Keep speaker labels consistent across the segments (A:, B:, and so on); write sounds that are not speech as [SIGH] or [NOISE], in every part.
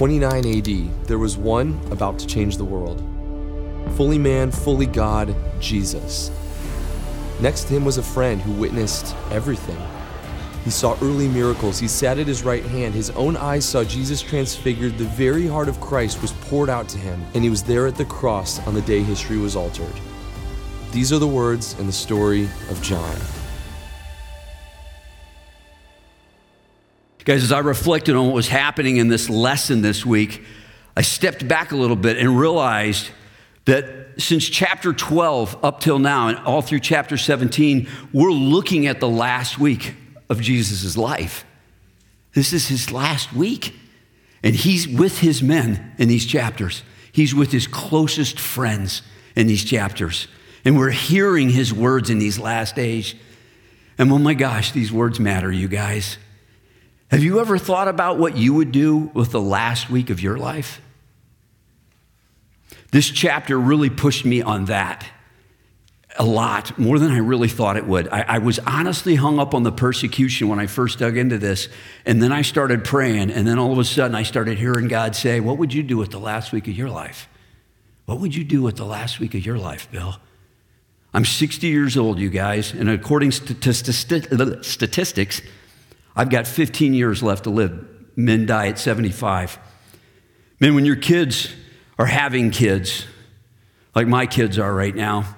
A: 29 AD, there was one about to change the world. Fully man, fully God, Jesus. Next to him was a friend who witnessed everything. He saw early miracles. He sat at his right hand. His own eyes saw Jesus transfigured. The very heart of Christ was poured out to him, and he was there at the cross on the day history was altered. These are the words in the story of John.
B: Guys, as I reflected on what was happening in this lesson this week, I stepped back a little bit and realized that since chapter 12 up till now and all through chapter 17, we're looking at the last week of Jesus' life. This is his last week. And he's with his men in these chapters. He's with his closest friends in these chapters. And we're hearing his words in these last days. And oh my gosh, these words matter, you guys. Have you ever thought about what you would do with the last week of your life? This chapter really pushed me on that a lot, more than I really thought it would. I, I, was honestly hung up on the persecution when I first dug into this. And then I started praying. And then all of a sudden, I started hearing God say, What would you do with the last week of your life? What would you do with the last week of your life, Bill? I'm 60 years old, you guys. And according to statistics, I've got 15 years left to live. Men die at 75. Men, when your kids are having kids, like my kids are right now,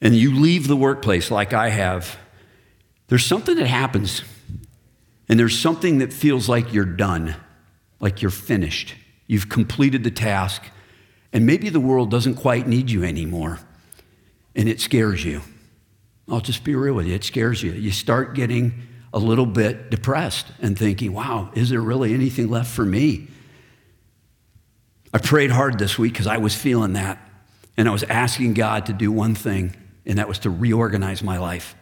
B: and you leave the workplace like I have, there's something that happens. And there's something that feels like you're done, like you're finished. You've completed the task, and maybe the world doesn't quite need you anymore. And it scares you. I'll just be real with you. It scares you. You start getting a little bit depressed and thinking, wow, is there really anything left for me? I prayed hard this week because I was feeling that. And I was asking God to do one thing and that was to reorganize my life.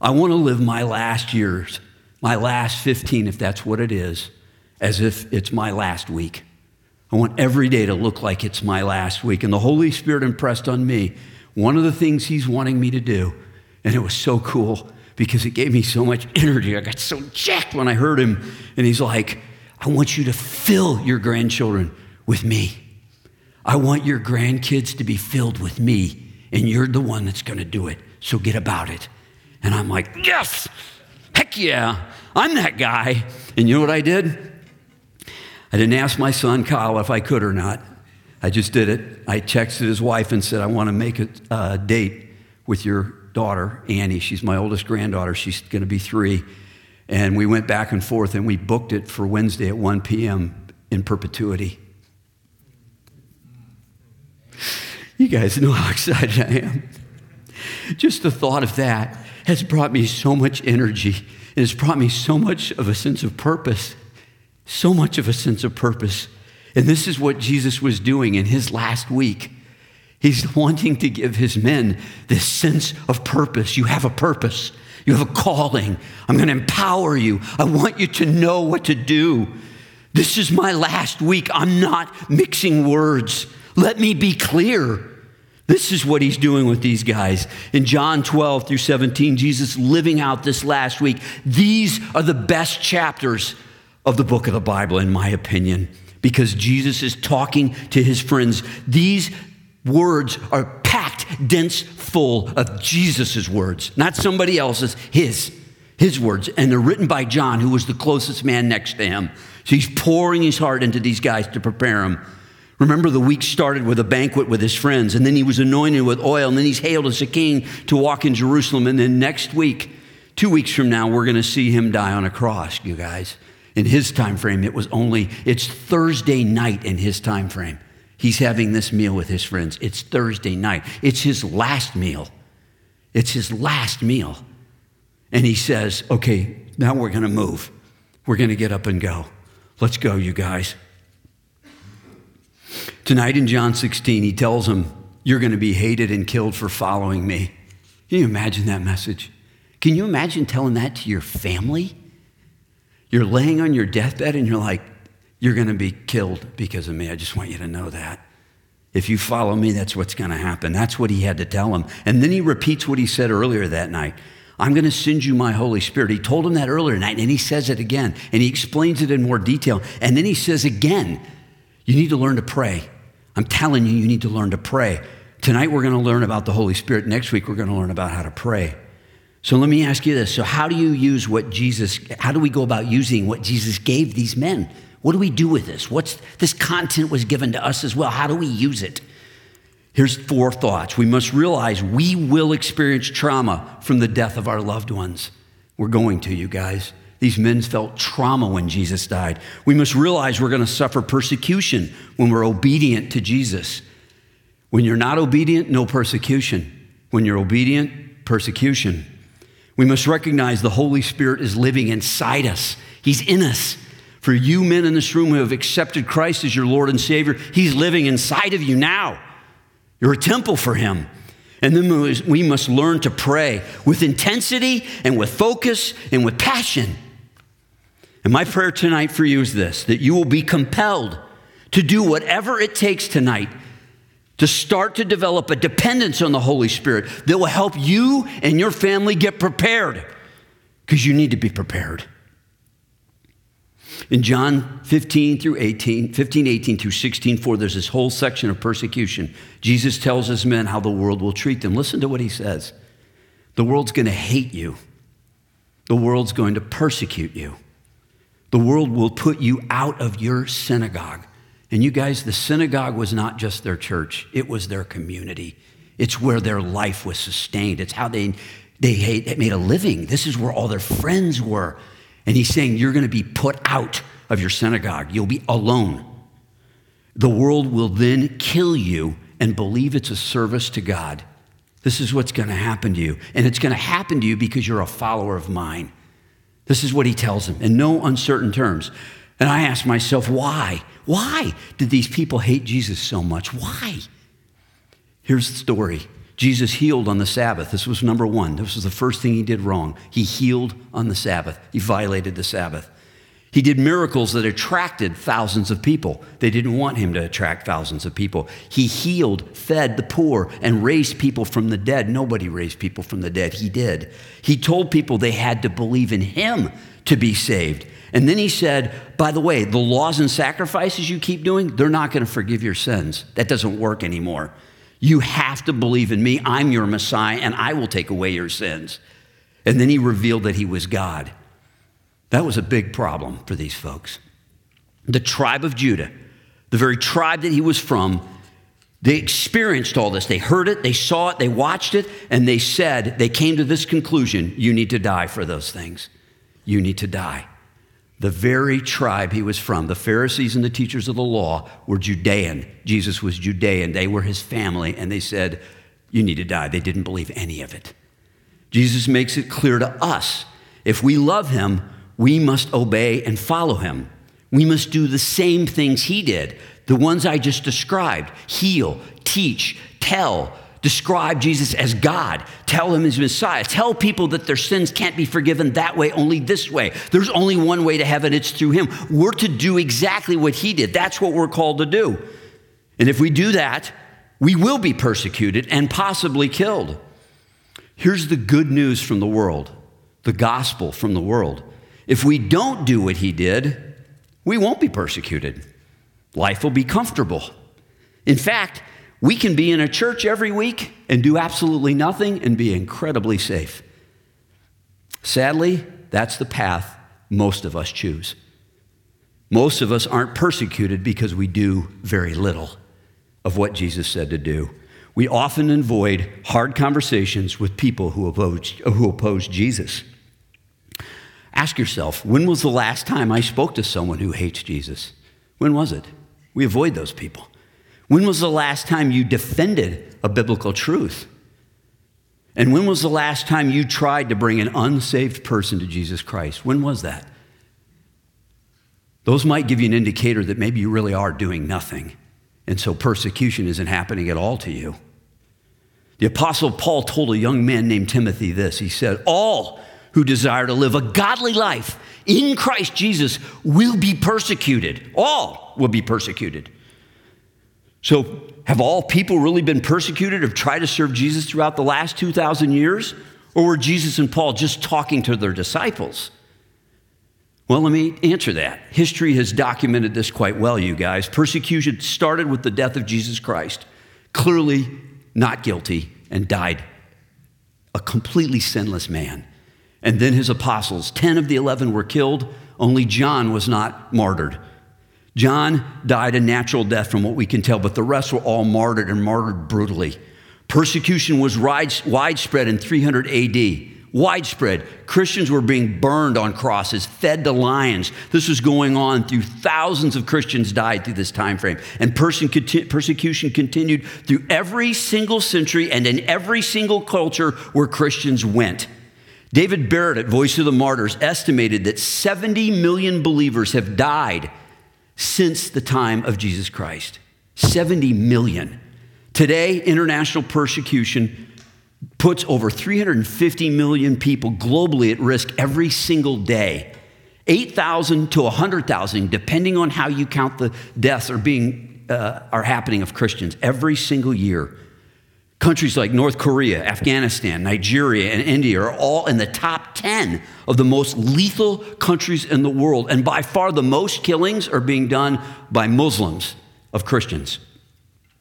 B: I want to live my last years, my last 15, if that's what it is, as if it's my last week. I want every day to look like it's my last week. And the Holy Spirit impressed on me one of the things He's wanting me to do. And it was so cool because it gave me so much [LAUGHS] energy. I got so jacked when I heard Him. And He's like, I want you to fill your grandchildren with me. I want your grandkids to be filled with me and you're the one that's going to do it. So get about it. And I'm like, yes, heck yeah, I'm that guy. And you know what I did? I didn't ask my son Kyle if I could or not. I just did it. I texted his wife and said, I want to make a uh, date with your daughter, Annie. She's my oldest granddaughter. She's going to be three. And we went back and forth and we booked it for Wednesday at 1 p.m. in perpetuity. You guys know how [LAUGHS] excited I am. Just the thought of that has brought me so much energy. It has brought me so much of a sense of purpose. So much of a sense of purpose. And this is what Jesus was doing in his last week. He's wanting to give his men this sense of purpose. You have a purpose, you have a calling. I'm going to empower you. I want you to know what to do. This is my last week. I'm not mixing words. Let me be clear. This is what he's doing with these guys. In John 12 through 17, Jesus living out this last week. These are the best chapters of the book of the Bible, in my opinion, because Jesus is talking to his friends. These words are packed, dense, full of Jesus' words, not somebody else's, his. His words, and they're written by John, who was the closest man next to him. So he's pouring his heart into these guys to prepare them Remember, the week started with a banquet with his friends, and then he was anointed with oil, and then he's hailed as a king to walk in Jerusalem. And then next week, two weeks from now, we're going to see him die on a cross, you guys. In his time frame, it was only, it's Thursday night in his time frame. He's having this meal with his friends. It's Thursday night. It's his last meal. It's his last meal. And he says, okay, now we're going to move. We're going to get up and go. Let's go, you guys. Tonight in John 16, he tells them, You're going to be hated and killed for following me. Can you imagine that message? Can you imagine telling that to your family? You're laying on your deathbed and you're like, You're going to be killed because of me. I just want you to know that. If you follow me, that's what's going to happen. That's what he had to tell them. And then he repeats what he said earlier that night I'm going to send you my Holy Spirit. He told him that earlier tonight, and he says it again, and he explains it in more detail. And then he says again, You need to learn to pray. I'm telling you, you need to learn to pray. Tonight, we're going to learn about the Holy Spirit. Next week, we're going to learn about how to pray. So let me ask you this. So, how do you use what Jesus, how do we go about using what Jesus gave these men? What do we do with this? What's this content was given to us as well? How do we use it? Here's four thoughts. We must realize we will experience trauma from the death of our loved ones. We're going to, you guys. These men felt trauma when Jesus died. We must realize we're going to suffer persecution when we're obedient to Jesus. When you're not obedient, no persecution. When you're obedient, persecution. We must recognize the Holy Spirit is living inside us, He's in us. For you men in this room who have accepted Christ as your Lord and Savior, He's living inside of you now. You're a temple for Him. And then we must learn to pray with intensity and with focus and with passion. And my prayer tonight for you is this that you will be compelled to do whatever it takes tonight to start to develop a dependence on the Holy Spirit that will help you and your family get prepared because you need to be prepared. In John 15 through 18, 15, 18 through 16, 4, there's this whole section of persecution. Jesus tells his men how the world will treat them. Listen to what he says The world's going to hate you, the world's going to persecute you, the world will put you out of your synagogue. And you guys, the synagogue was not just their church, it was their community. It's where their life was sustained. It's how they, they made a living. This is where all their friends were. And he's saying, You're going to be put out of your synagogue. You'll be alone. The world will then kill you and believe it's a service to God. This is what's going to happen to you. And it's going to happen to you because you're a follower of mine. This is what he tells them in no uncertain terms. And I ask myself, why? Why did these people hate Jesus so much? Why? Here's the story Jesus healed on the Sabbath. This was number one. This was the first thing he did wrong. He healed on the Sabbath, he violated the Sabbath. He did miracles that attracted thousands of people. They didn't want him to attract thousands of people. He healed, fed the poor, and raised people from the dead. Nobody raised people from the dead. He did. He told people they had to believe in him to be saved. And then he said, by the way, the laws and sacrifices you keep doing, they're not going to forgive your sins. That doesn't work anymore. You have to believe in me. I'm your Messiah, and I will take away your sins. And then he revealed that he was God. That was a big problem for these folks. The tribe of Judah, the very tribe that he was from, they experienced all this. They heard it, they saw it, they watched it, and they said, they came to this conclusion you need to die for those things. You need to die. The very tribe he was from, the Pharisees and the teachers of the law, were Judean. Jesus was Judean. They were his family, and they said, You need to die. They didn't believe any of it. Jesus makes it clear to us if we love him, we must obey and follow him. We must do the same things he did, the ones I just described heal, teach, tell, Describe Jesus as God. Tell him as Messiah. Tell people that their sins can't be forgiven that way, only this way. There's only one way to heaven, it's through him. We're to do exactly what he did. That's what we're called to do. And if we do that, we will be persecuted and possibly killed. Here's the good news from the world the gospel from the world. If we don't do what he did, we won't be persecuted. Life will be comfortable. In fact, we can be in a church every week and do absolutely nothing and be incredibly safe. Sadly, that's the path most of us choose. Most of us aren't persecuted because we do very little of what Jesus said to do. We often avoid hard conversations with people who oppose, who oppose Jesus. Ask yourself when was the last time I spoke to someone who hates Jesus? When was it? We avoid those people. When was the last time you defended a biblical truth? And when was the last time you tried to bring an unsaved person to Jesus Christ? When was that? Those might give you an indicator that maybe you really are doing nothing. And so persecution isn't happening at all to you. The Apostle Paul told a young man named Timothy this. He said, All who desire to live a godly life in Christ Jesus will be persecuted. All will be persecuted. So, have all people really been persecuted or tried to serve Jesus throughout the last 2,000 years? Or were Jesus and Paul just talking to their disciples? Well, let me answer that. History has documented this quite well, you guys. Persecution started with the death of Jesus Christ, clearly not guilty, and died a completely sinless man. And then his apostles, 10 of the 11 were killed, only John was not martyred. John died a natural death from what we can tell, but the rest were all martyred and martyred brutally. Persecution was widespread in 300 AD widespread. Christians were being burned on crosses, fed to lions. This was going on through thousands of Christians died through this time frame. And persecution continued through every single century and in every single culture where Christians went. David Barrett at Voice of the Martyrs estimated that 70 million believers have died since the time of Jesus Christ. 70 million. Today, international persecution puts over 350 million people globally at risk every single day. 8,000 to 100,000, depending on how you count the deaths, are, being, uh, are happening of Christians every single year. Countries like North Korea, Afghanistan, Nigeria, and India are all in the top 10 of the most lethal countries in the world. And by far, the most killings are being done by Muslims of Christians.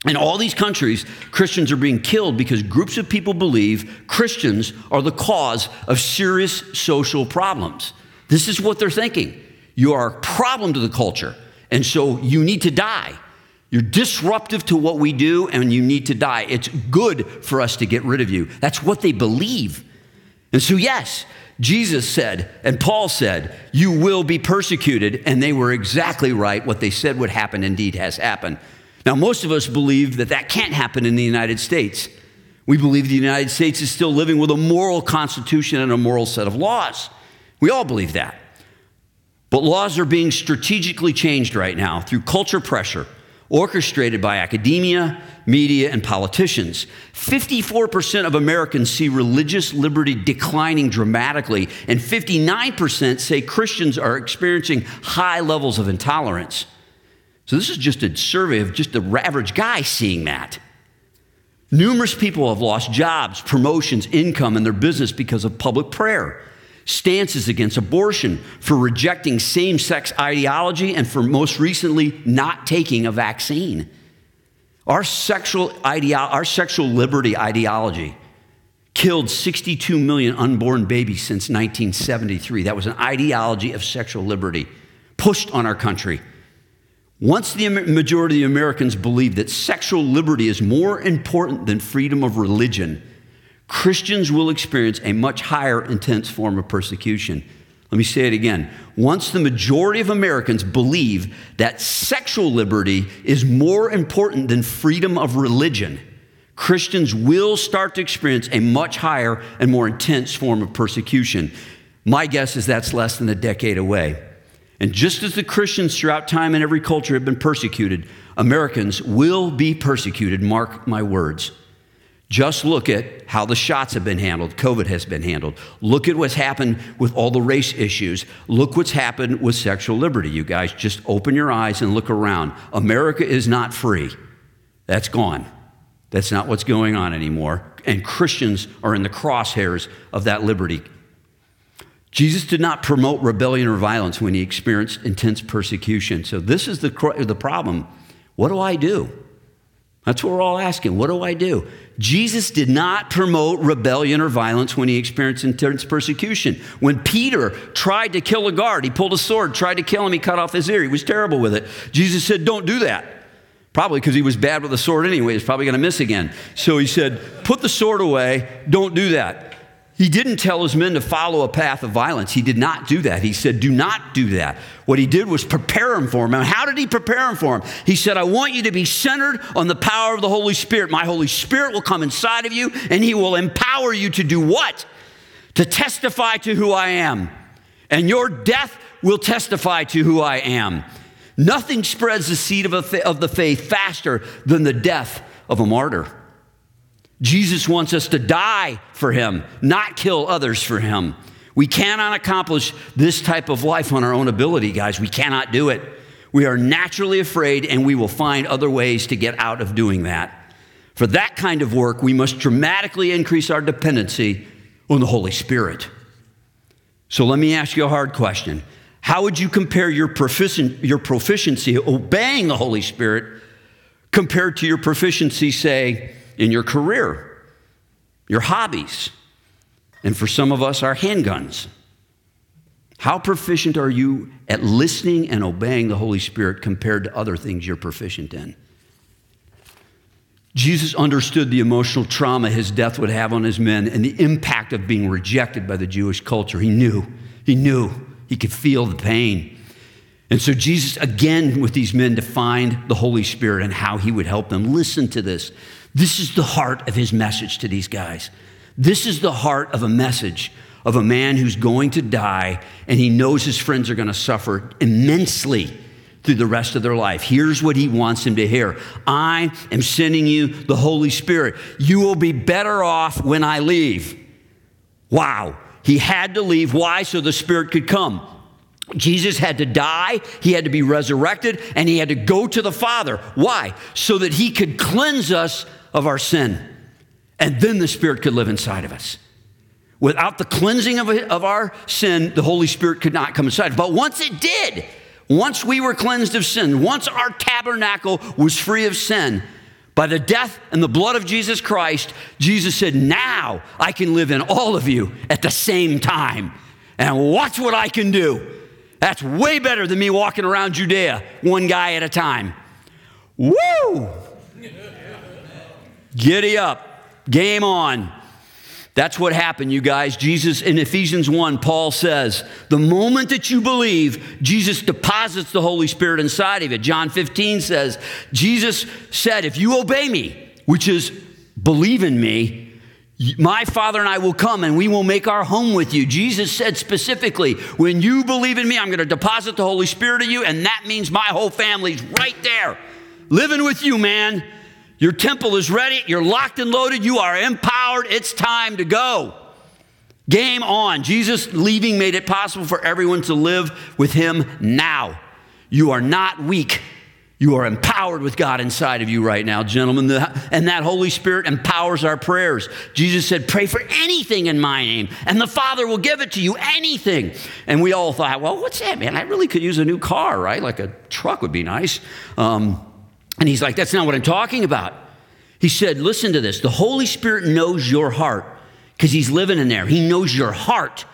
B: In all these countries, Christians are being killed because groups of people believe Christians are the cause of serious social problems. This is what they're thinking. You are a problem to the culture, and so you need to die. You're disruptive to what we do, and you need to die. It's good for us to get rid of you. That's what they believe. And so, yes, Jesus said, and Paul said, You will be persecuted. And they were exactly right. What they said would happen indeed has happened. Now, most of us believe that that can't happen in the United States. We believe the United States is still living with a moral constitution and a moral set of laws. We all believe that. But laws are being strategically changed right now through culture pressure, orchestrated by academia, media, and politicians. 54% of Americans see religious liberty declining dramatically, and 59% say Christians are experiencing high levels of intolerance. So, this is just a survey of just the average guy seeing that. Numerous people have lost jobs, promotions, income, and their business because of public prayer, stances against abortion, for rejecting same sex ideology, and for most recently, not taking a vaccine. Our sexual, ideo- our sexual liberty ideology killed 62 million unborn babies since 1973. That was an ideology of sexual liberty pushed on our country. Once the majority of Americans believe that sexual liberty is more important than freedom of religion, Christians will experience a much higher intense form of persecution. Let me say it again. Once the majority of Americans believe that sexual liberty is more important than freedom of religion, Christians will start to experience a much higher and more intense form of persecution. My guess is that's less than a decade away. And just as the Christians throughout time and every culture have been persecuted, Americans will be persecuted, mark my words. Just look at how the shots have been handled, COVID has been handled. Look at what's happened with all the race issues. Look what's happened with sexual liberty, you guys. Just open your eyes and look around. America is not free. That's gone. That's not what's going on anymore. And Christians are in the crosshairs of that liberty Jesus did not promote rebellion or violence when he experienced intense persecution. So, this is the, the problem. What do I do? That's what we're all asking. What do I do? Jesus did not promote rebellion or violence when he experienced intense persecution. When Peter tried to kill a guard, he pulled a sword, tried to kill him, he cut off his ear. He was terrible with it. Jesus said, Don't do that. Probably because he was bad with a sword anyway. He's probably going to miss again. So he said, Put the sword away. Don't do that. He didn't tell his men to follow a path of violence. He did not do that. He said, Do not do that. What he did was prepare him for him. And how did he prepare him for him? He said, I want you to be centered on the power of the Holy Spirit. My Holy Spirit will come inside of you and he will empower you to do what? To testify to who I am. And your death will testify to who I am. Nothing spreads the seed of, of the faith faster than the death of a martyr. Jesus wants us to die for him, not kill others for him. We cannot accomplish this type of life on our own ability, guys. We cannot do it. We are naturally afraid, and we will find other ways to get out of doing that. For that kind of work, we must dramatically increase our dependency on the Holy Spirit. So let me ask you a hard question. How would you compare your, proficien- your proficiency obeying the Holy Spirit compared to your proficiency, say, in your career, your hobbies, and for some of us, our handguns? How proficient are you at listening and obeying the Holy Spirit compared to other things you're proficient in? Jesus understood the emotional trauma his death would have on his men and the impact of being rejected by the Jewish culture. He knew, he knew, he could feel the pain. And so Jesus, again, with these men, defined the Holy Spirit and how he would help them. Listen to this. This is the heart of his message to these guys. This is the heart of a message of a man who's going to die and he knows his friends are going to suffer immensely through the rest of their life. Here's what he wants them to hear I am sending you the Holy Spirit. You will be better off when I leave. Wow. He had to leave. Why? So the Spirit could come. Jesus had to die, he had to be resurrected, and he had to go to the Father. Why? So that he could cleanse us of our sin. And then the Spirit could live inside of us. Without the cleansing of, of our sin, the Holy Spirit could not come inside. But once it did, once we were cleansed of sin, once our tabernacle was free of sin, by the death and the blood of Jesus Christ, Jesus said, Now I can live in all of you at the same time. And watch what I can do. That's way better than me walking around Judea, one guy at a time. Woo! Giddy up. Game on. That's what happened, you guys. Jesus, in Ephesians 1, Paul says, the moment that you believe, Jesus deposits the Holy Spirit inside of it. John 15 says, Jesus said, if you obey me, which is believe in me, my Father and I will come and we will make our home with you. Jesus said specifically, when you believe in me, I'm going to deposit the Holy Spirit in you, and that means my whole family's right there, living with you, man. Your temple is ready. You're locked and loaded. You are empowered. It's time to go. Game on. Jesus leaving made it possible for everyone to live with him now. You are not weak. You are empowered with God inside of you right now, gentlemen. And that Holy Spirit empowers our prayers. Jesus said, Pray for anything in my name, and the Father will give it to you, anything. And we all thought, Well, what's that, man? I really could use a new car, right? Like a truck would be nice. Um, and he's like, That's not what I'm talking about. He said, Listen to this. The Holy Spirit knows your heart because he's living in there. He knows your heart,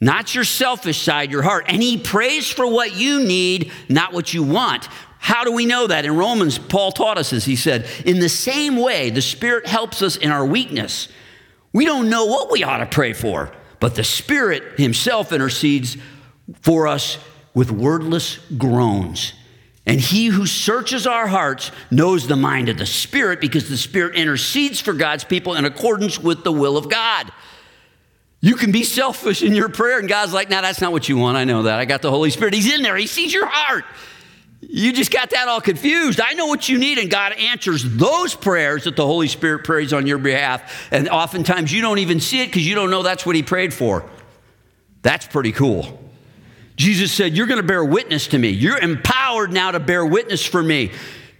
B: not your selfish side, your heart. And he prays for what you need, not what you want. How do we know that? In Romans, Paul taught us this. He said, In the same way, the Spirit helps us in our weakness. We don't know what we ought to pray for, but the Spirit Himself intercedes for us with wordless groans. And he who searches our hearts knows the mind of the Spirit because the Spirit intercedes for God's people in accordance with the will of God. You can be selfish in your prayer, and God's like, "Now that's not what you want. I know that. I got the Holy Spirit. He's in there. He sees your heart. You just got that all confused. I know what you need, and God answers those prayers that the Holy Spirit prays on your behalf. And oftentimes you don't even see it because you don't know that's what He prayed for. That's pretty cool. Jesus said, You're going to bear witness to me. You're empowered now to bear witness for me.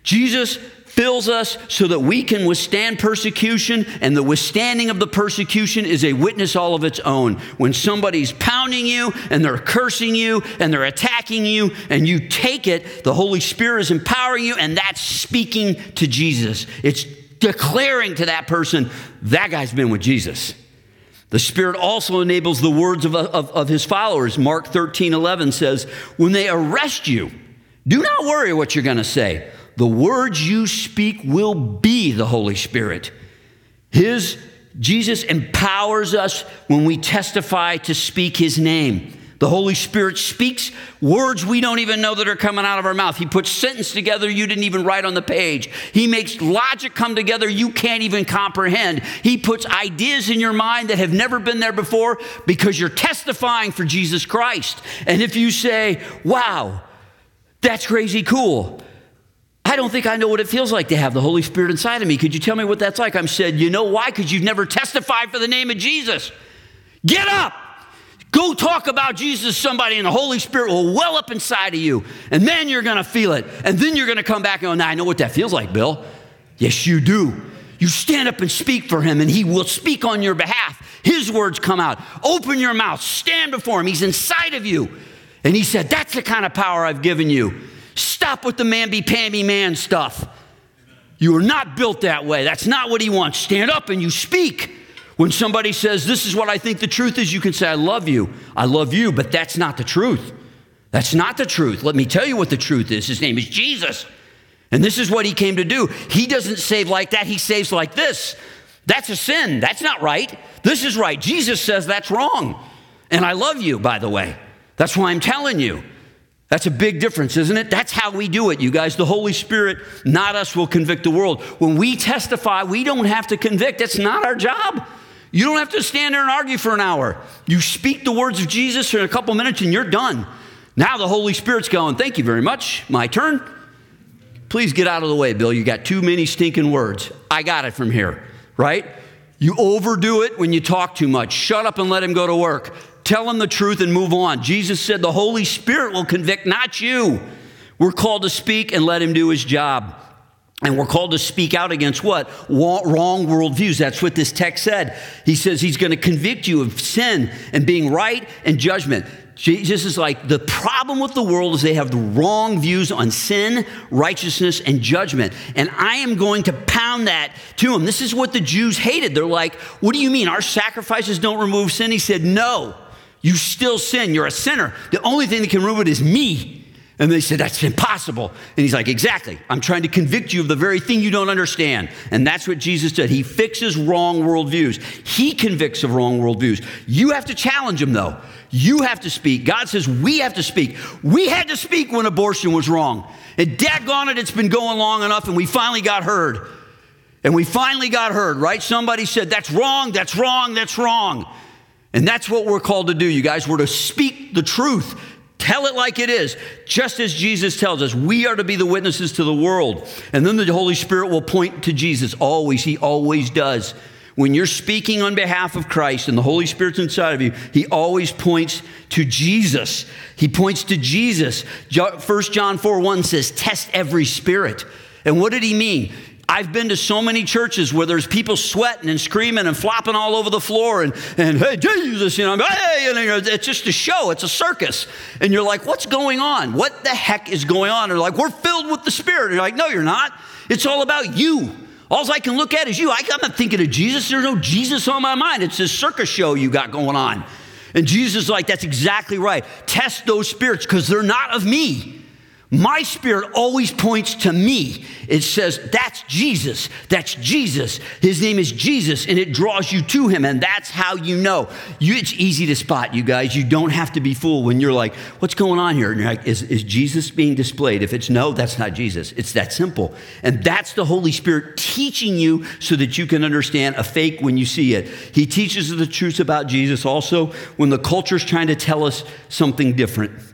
B: Jesus fills us so that we can withstand persecution, and the withstanding of the persecution is a witness all of its own. When somebody's pounding you and they're cursing you and they're attacking you, and you take it, the Holy Spirit is empowering you, and that's speaking to Jesus. It's declaring to that person, that guy's been with Jesus. The Spirit also enables the words of, of, of, his followers. Mark 13 11 says, When they arrest you, do not worry what you're going to say. The words you speak will be the Holy Spirit. His Jesus empowers us when we testify to speak his name. The Holy Spirit speaks words we don't even know that are coming out of our mouth. He puts sentences together you didn't even write on the page. He makes logic come together you can't even comprehend. He puts ideas in your mind that have never been there before because you're testifying for Jesus Christ. And if you say, wow, that's crazy cool. I don't think I know what it feels like to have the Holy Spirit inside of me. Could you tell me what that's like? I'm said, you know why? Because you've never testified for the name of Jesus. Get up. Go talk about Jesus to somebody, and the Holy Spirit will well up inside of you. And then you're going to feel it. And then you're going to come back and go, now I know what that feels like, Bill. Yes, you do. You stand up and speak for him, and he will speak on your behalf. His words come out. Open your mouth, stand before Him. He's inside of you. And He said, That's the kind of power I've given you. Stop with the mamby pamby man stuff. You are not built that way. That's not what He wants. Stand up and you speak. When somebody says, This is what I think the truth is, you can say, I love you. I love you, but that's not the truth. That's not the truth. Let me tell you what the truth is. His name is Jesus. And this is what he came to do. He doesn't save like that, he saves like this. That's a sin. That's not right. This is right. Jesus says that's wrong. And I love you, by the way. That's why I'm telling you. That's a big difference, isn't it? That's how we do it, you guys. The Holy Spirit, not us, will convict the world. When we testify, we don't have to convict. That's not our job. You don't have to stand there and argue for an hour. You speak the words of Jesus for a couple minutes and you're done. Now the Holy Spirit's going, Thank you very much. My turn. Please get out of the way, Bill. You got too many stinking words. I got it from here, right? You overdo it when you talk too much. Shut up and let him go to work. Tell him the truth and move on. Jesus said the Holy Spirit will convict, not you. We're called to speak and let him do his job. And we're called to speak out against what? Wrong worldviews. That's what this text said. He says he's going to convict you of sin and being right and judgment. Jesus is like, the problem with the world is they have the wrong views on sin, righteousness, and judgment. And I am going to pound that to them. This is what the Jews hated. They're like, what do you mean? Our sacrifices don't remove sin? He said, no, you still sin. You're a sinner. The only thing that can remove it is me. And they said, That's impossible. And he's like, Exactly. I'm trying to convict you of the very thing you don't understand. And that's what Jesus did. He fixes wrong worldviews, he convicts of wrong worldviews. You have to challenge him, though. You have to speak. God says we have to speak. We had to speak when abortion was wrong. And daggone it, it's been going long enough, and we finally got heard. And we finally got heard, right? Somebody said, That's wrong, that's wrong, that's wrong. And that's what we're called to do, you guys. We're to speak the truth Tell it like it is, just as Jesus tells us. We are to be the witnesses to the world. And then the Holy Spirit will point to Jesus always. He always does. When you're speaking on behalf of Christ and the Holy Spirit's inside of you, He always points to Jesus. He points to Jesus. 1 John 4 1 says, Test every spirit. And what did He mean? I've been to so many churches where there's people sweating and screaming and flopping all over the floor and, and hey, Jesus, you know, hey, and, you know, it's just a show, it's a circus. And you're like, what's going on? What the heck is going on? They're like, we're filled with the Spirit. And you're like, no, you're not. It's all about you. All I can look at is you. I'm not thinking of Jesus. There's no Jesus on my mind. It's this circus show you got going on. And Jesus is like, that's exactly right. Test those spirits because they're not of me. My spirit always points to me. It says, That's Jesus. That's Jesus. His name is Jesus, and it draws you to him, and that's how you know. You, it's easy to spot, you guys. You don't have to be fooled when you're like, What's going on here? And you're like, is, is Jesus being displayed? If it's no, that's not Jesus. It's that simple. And that's the Holy Spirit teaching you so that you can understand a fake when you see it. He teaches the truth about Jesus also when the culture's trying to tell us something different.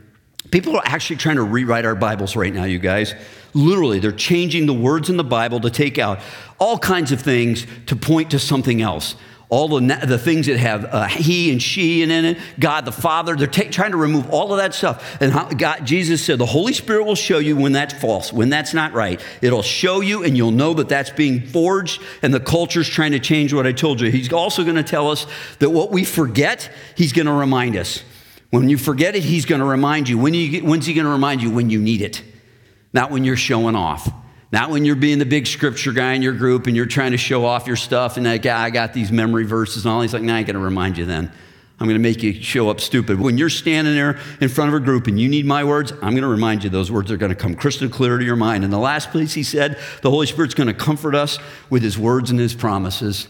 B: People are actually trying to rewrite our Bibles right now, you guys. Literally, they're changing the words in the Bible to take out all kinds of things to point to something else. All the, the things that have uh, he and she and in it, God the Father, they're trying to remove all of that stuff. And how, God, Jesus said, the Holy Spirit will show you when that's false, when that's not right. It'll show you, and you'll know that that's being forged, and the culture's trying to change what I told you. He's also going to tell us that what we forget, He's going to remind us. When you forget it, he's going to remind you. When you when's he going to remind you? When you need it, not when you're showing off. Not when you're being the big scripture guy in your group and you're trying to show off your stuff and that guy, I got these memory verses and all. He's like, nah, I got to remind you then. I'm going to make you show up stupid. When you're standing there in front of a group and you need my words, I'm going to remind you those words are going to come crystal clear to your mind. And the last place he said, the Holy Spirit's going to comfort us with his words and his promises.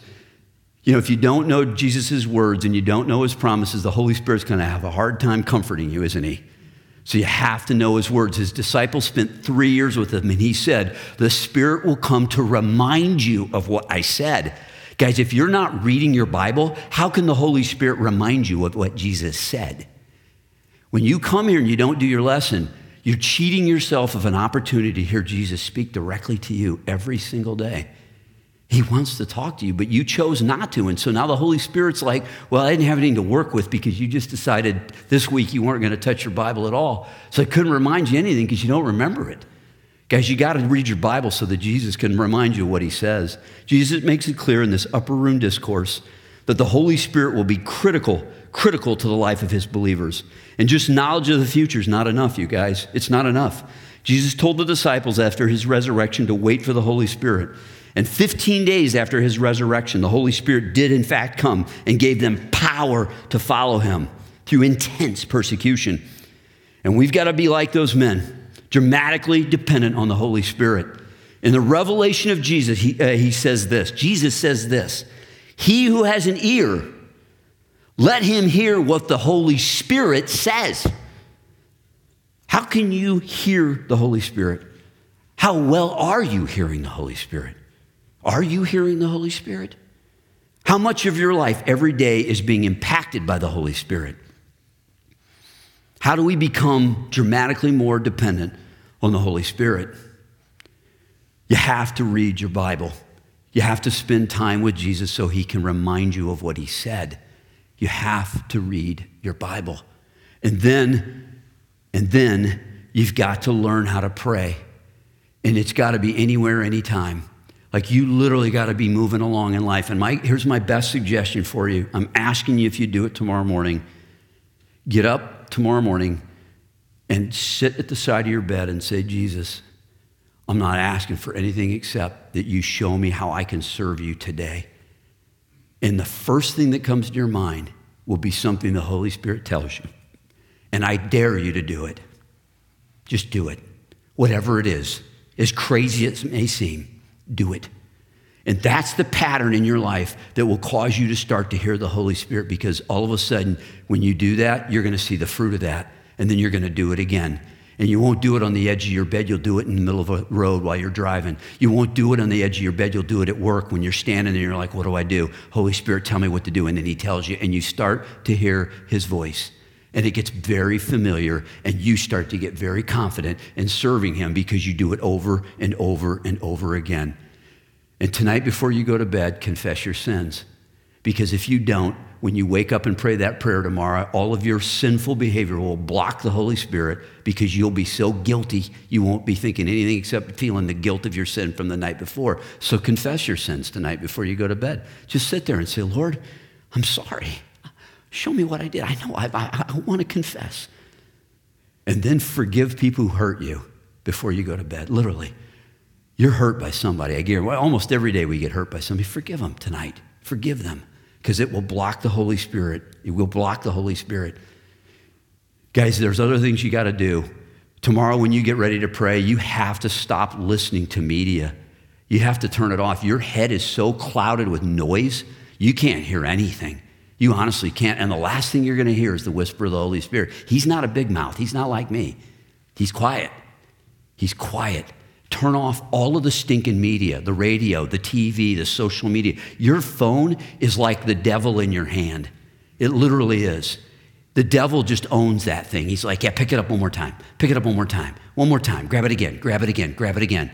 B: You know, if you don't know Jesus' words and you don't know his promises, the Holy Spirit's going to have a hard time comforting you, isn't he? So you have to know his words. His disciples spent three years with him, and he said, The Spirit will come to remind you of what I said. Guys, if you're not reading your Bible, how can the Holy Spirit remind you of what Jesus said? When you come here and you don't do your lesson, you're cheating yourself of an opportunity to hear Jesus speak directly to you every single day. He wants to talk to you, but you chose not to. And so now the Holy Spirit's like, well, I didn't have anything to work with because you just decided this week you weren't going to touch your Bible at all. So I couldn't remind you anything because you don't remember it. Guys, you got to read your Bible so that Jesus can remind you what he says. Jesus makes it clear in this upper room discourse. that the Holy Spirit will be critical, critical to the life of his believers. And just knowledge of the future is not enough, you guys. It's not enough. Jesus told the disciples after his resurrection to wait for the Holy Spirit. And 15 days after his resurrection, the Holy Spirit did in fact come and gave them power to follow him through intense persecution. And we've got to be like those men, dramatically dependent on the Holy Spirit. In the revelation of Jesus, he, uh, he says this Jesus says this He who has an ear, let him hear what the Holy Spirit says. How can you hear the Holy Spirit? How well are you hearing the Holy Spirit? Are you hearing the Holy Spirit? How much of your life every day is being impacted by the Holy Spirit? How do we become dramatically more dependent on the Holy Spirit? You have to read your Bible. You have to spend time with Jesus so he can remind you of what he said. You have to read your Bible. And then and then you've got to learn how to pray. And it's got to be anywhere, anytime. Like you literally got to be moving along in life. And my, here's my best suggestion for you I'm asking you if you do it tomorrow morning. Get up tomorrow morning and sit at the side of your bed and say, Jesus, I'm not asking for anything except that you show me how I can serve you today. And the first thing that comes to your mind will be something the Holy Spirit tells you. And I dare you to do it. Just do it. Whatever it is, as crazy as it may seem, do it. And that's the pattern in your life that will cause you to start to hear the Holy Spirit because all of a sudden, when you do that, you're going to see the fruit of that. And then you're going to do it again. And you won't do it on the edge of your bed, you'll do it in the middle of a road while you're driving. You won't do it on the edge of your bed, you'll do it at work when you're standing there, you're like, What do I do? Holy Spirit, tell me what to do. And then He tells you, and you start to hear His voice and it gets very familiar, and you start to get very confident in serving Him because you do it over and over and over again. And tonight, before you go to bed, confess your sins. Because if you don't, when you wake up and pray that prayer tomorrow, all of your sinful behavior will block the Holy Spirit because you'll be so guilty, you won't be thinking anything except feeling the guilt of your sin from the night before. So confess your sins tonight before you go to bed. Just sit there and say, Lord, I'm sorry. Show me what I did. I know I, I, I want to confess. And then forgive people who hurt you before you go to bed. Literally. You're hurt by somebody. I guarantee, well, almost every day we get hurt by somebody. Forgive them tonight. Forgive them because it will block the Holy Spirit. It will block the Holy Spirit. Guys, there's other things you got to do. Tomorrow, when you get ready to pray, you have to stop listening to media. You have to turn it off. Your head is so clouded with noise, you can't hear anything. You honestly can't. And the last thing you're going to hear is the whisper of the Holy Spirit. He's not a big mouth, he's not like me. He's quiet. He's quiet. Turn off all of the stinking media, the radio, the TV, the social media. Your phone is like the devil in your hand. It literally is. The devil just owns that thing. He's like, yeah, pick it up one more time. Pick it up one more time. One more time. Grab it again. Grab it again. Grab it again.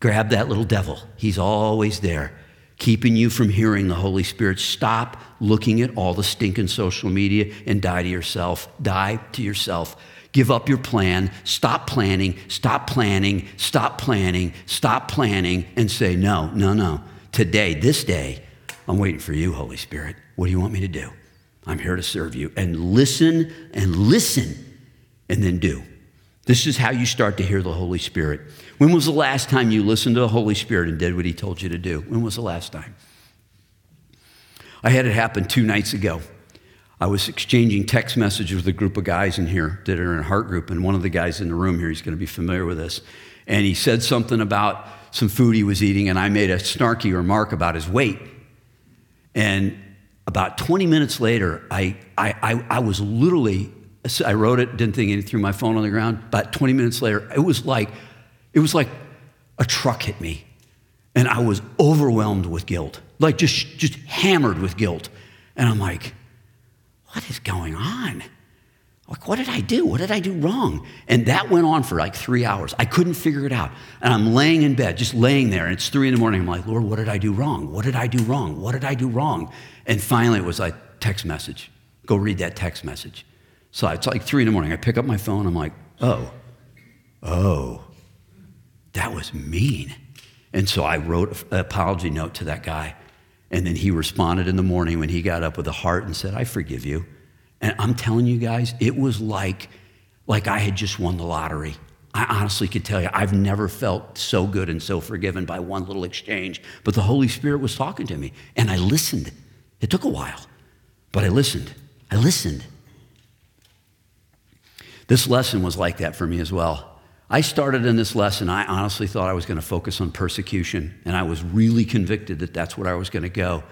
B: Grab that little devil. He's always there keeping you from hearing the Holy Spirit. Stop looking at all the stinking social media and die to yourself. Die to yourself. Give up your plan. Stop planning. Stop planning. Stop planning. Stop planning and say, no, no, no. Today, this day, I'm waiting for you, Holy Spirit. What do you want me to do? I'm here to serve you. And listen and listen and then do. This is how you start to hear the Holy Spirit. When was the last time you listened to the Holy Spirit and did what He told you to do? When was the last time? I had it happen two nights ago. I was exchanging text messages with a group of guys in here that are in a heart group, and one of the guys in the room here, he's going to be familiar with this. And he said something about some food he was eating, and I made a snarky remark about his weight. And about 20 minutes later, I, I, I, I was literally I wrote it, didn't think anything, threw my phone on the ground. About 20 minutes later, it was like, it was like a truck hit me. And I was overwhelmed with guilt, like just, just hammered with guilt. And I'm like, what is going on? Like, what did I do? What did I do wrong? And that went on for like three hours. I couldn't figure it out. And I'm laying in bed, just laying there, and it's three in the morning. I'm like, Lord, what did I do wrong? What did I do wrong? What did I do wrong? And finally, it was like, text message. Go read that text message. So it's like three in the morning. I pick up my phone. I'm like, oh, oh, that was mean. And so I wrote an apology note to that guy. And then he responded in the morning when he got up with a heart and said, I forgive you. And I'm telling you guys, it was like, like I had just won the lottery. I honestly could tell you, I've never felt so good and so forgiven by one little exchange. But the Holy Spirit was talking to me, and I listened. It took a while, but I listened. I listened. This lesson was like that for me as well. I started in this lesson, I honestly thought I was going to focus on persecution, and I was really convicted that that's where I was going to go.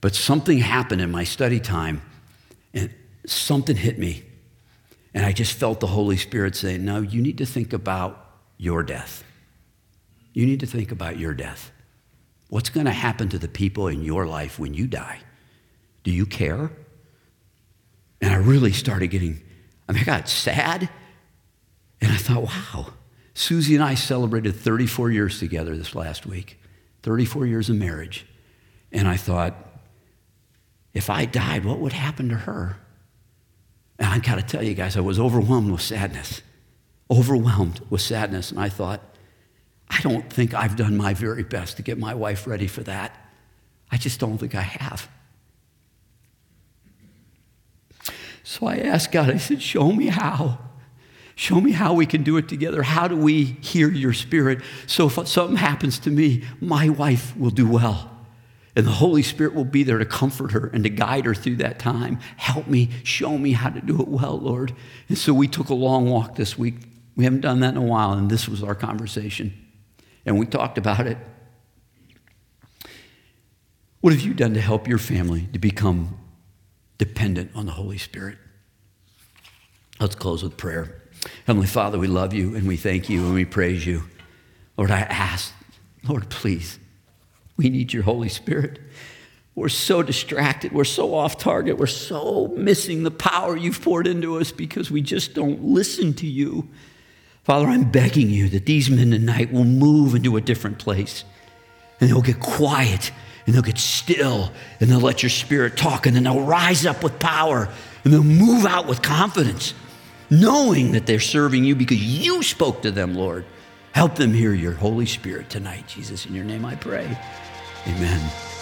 B: But something happened in my study time, and something hit me. And I just felt the Holy Spirit say, No, you need to think about your death. You need to think about your death. What's going to happen to the people in your life when you die? Do you care? And I really started getting, I mean, I got sad and I thought, wow, Susie and I celebrated 34 years together this last week, 34 years of marriage. And I thought, if I died, what would happen to her? And I got to tell you guys, I was overwhelmed with sadness, overwhelmed with sadness. And I thought, I don't think I've done my very best to get my wife ready for that. I just don't think I have. So I asked God, I said, Show me how. Show me how we can do it together. How do we hear your spirit? So if something happens to me, my wife will do well. And the Holy Spirit will be there to comfort her and to guide her through that time. Help me, show me how to do it well, Lord. And so we took a long walk this week. We haven't done that in a while, and this was our conversation. And we talked about it. What have you done to help your family to become dependent on the Holy Spirit? Let's close with prayer. Heavenly Father, we love you and we thank you and we praise you. Lord, I ask, Lord, please, we need your Holy Spirit. We're so distracted. We're so off target. We're so missing the power you've poured into us because we just don't listen to you. Father, I'm begging you that these men tonight will move into a different place and they'll get quiet and they'll get still and they'll let your spirit talk and then they'll rise up with power and they'll move out with confidence knowing that they're serving you because you spoke to them, Lord. Help them hear your Holy Spirit tonight, Jesus. In your name I pray. Amen.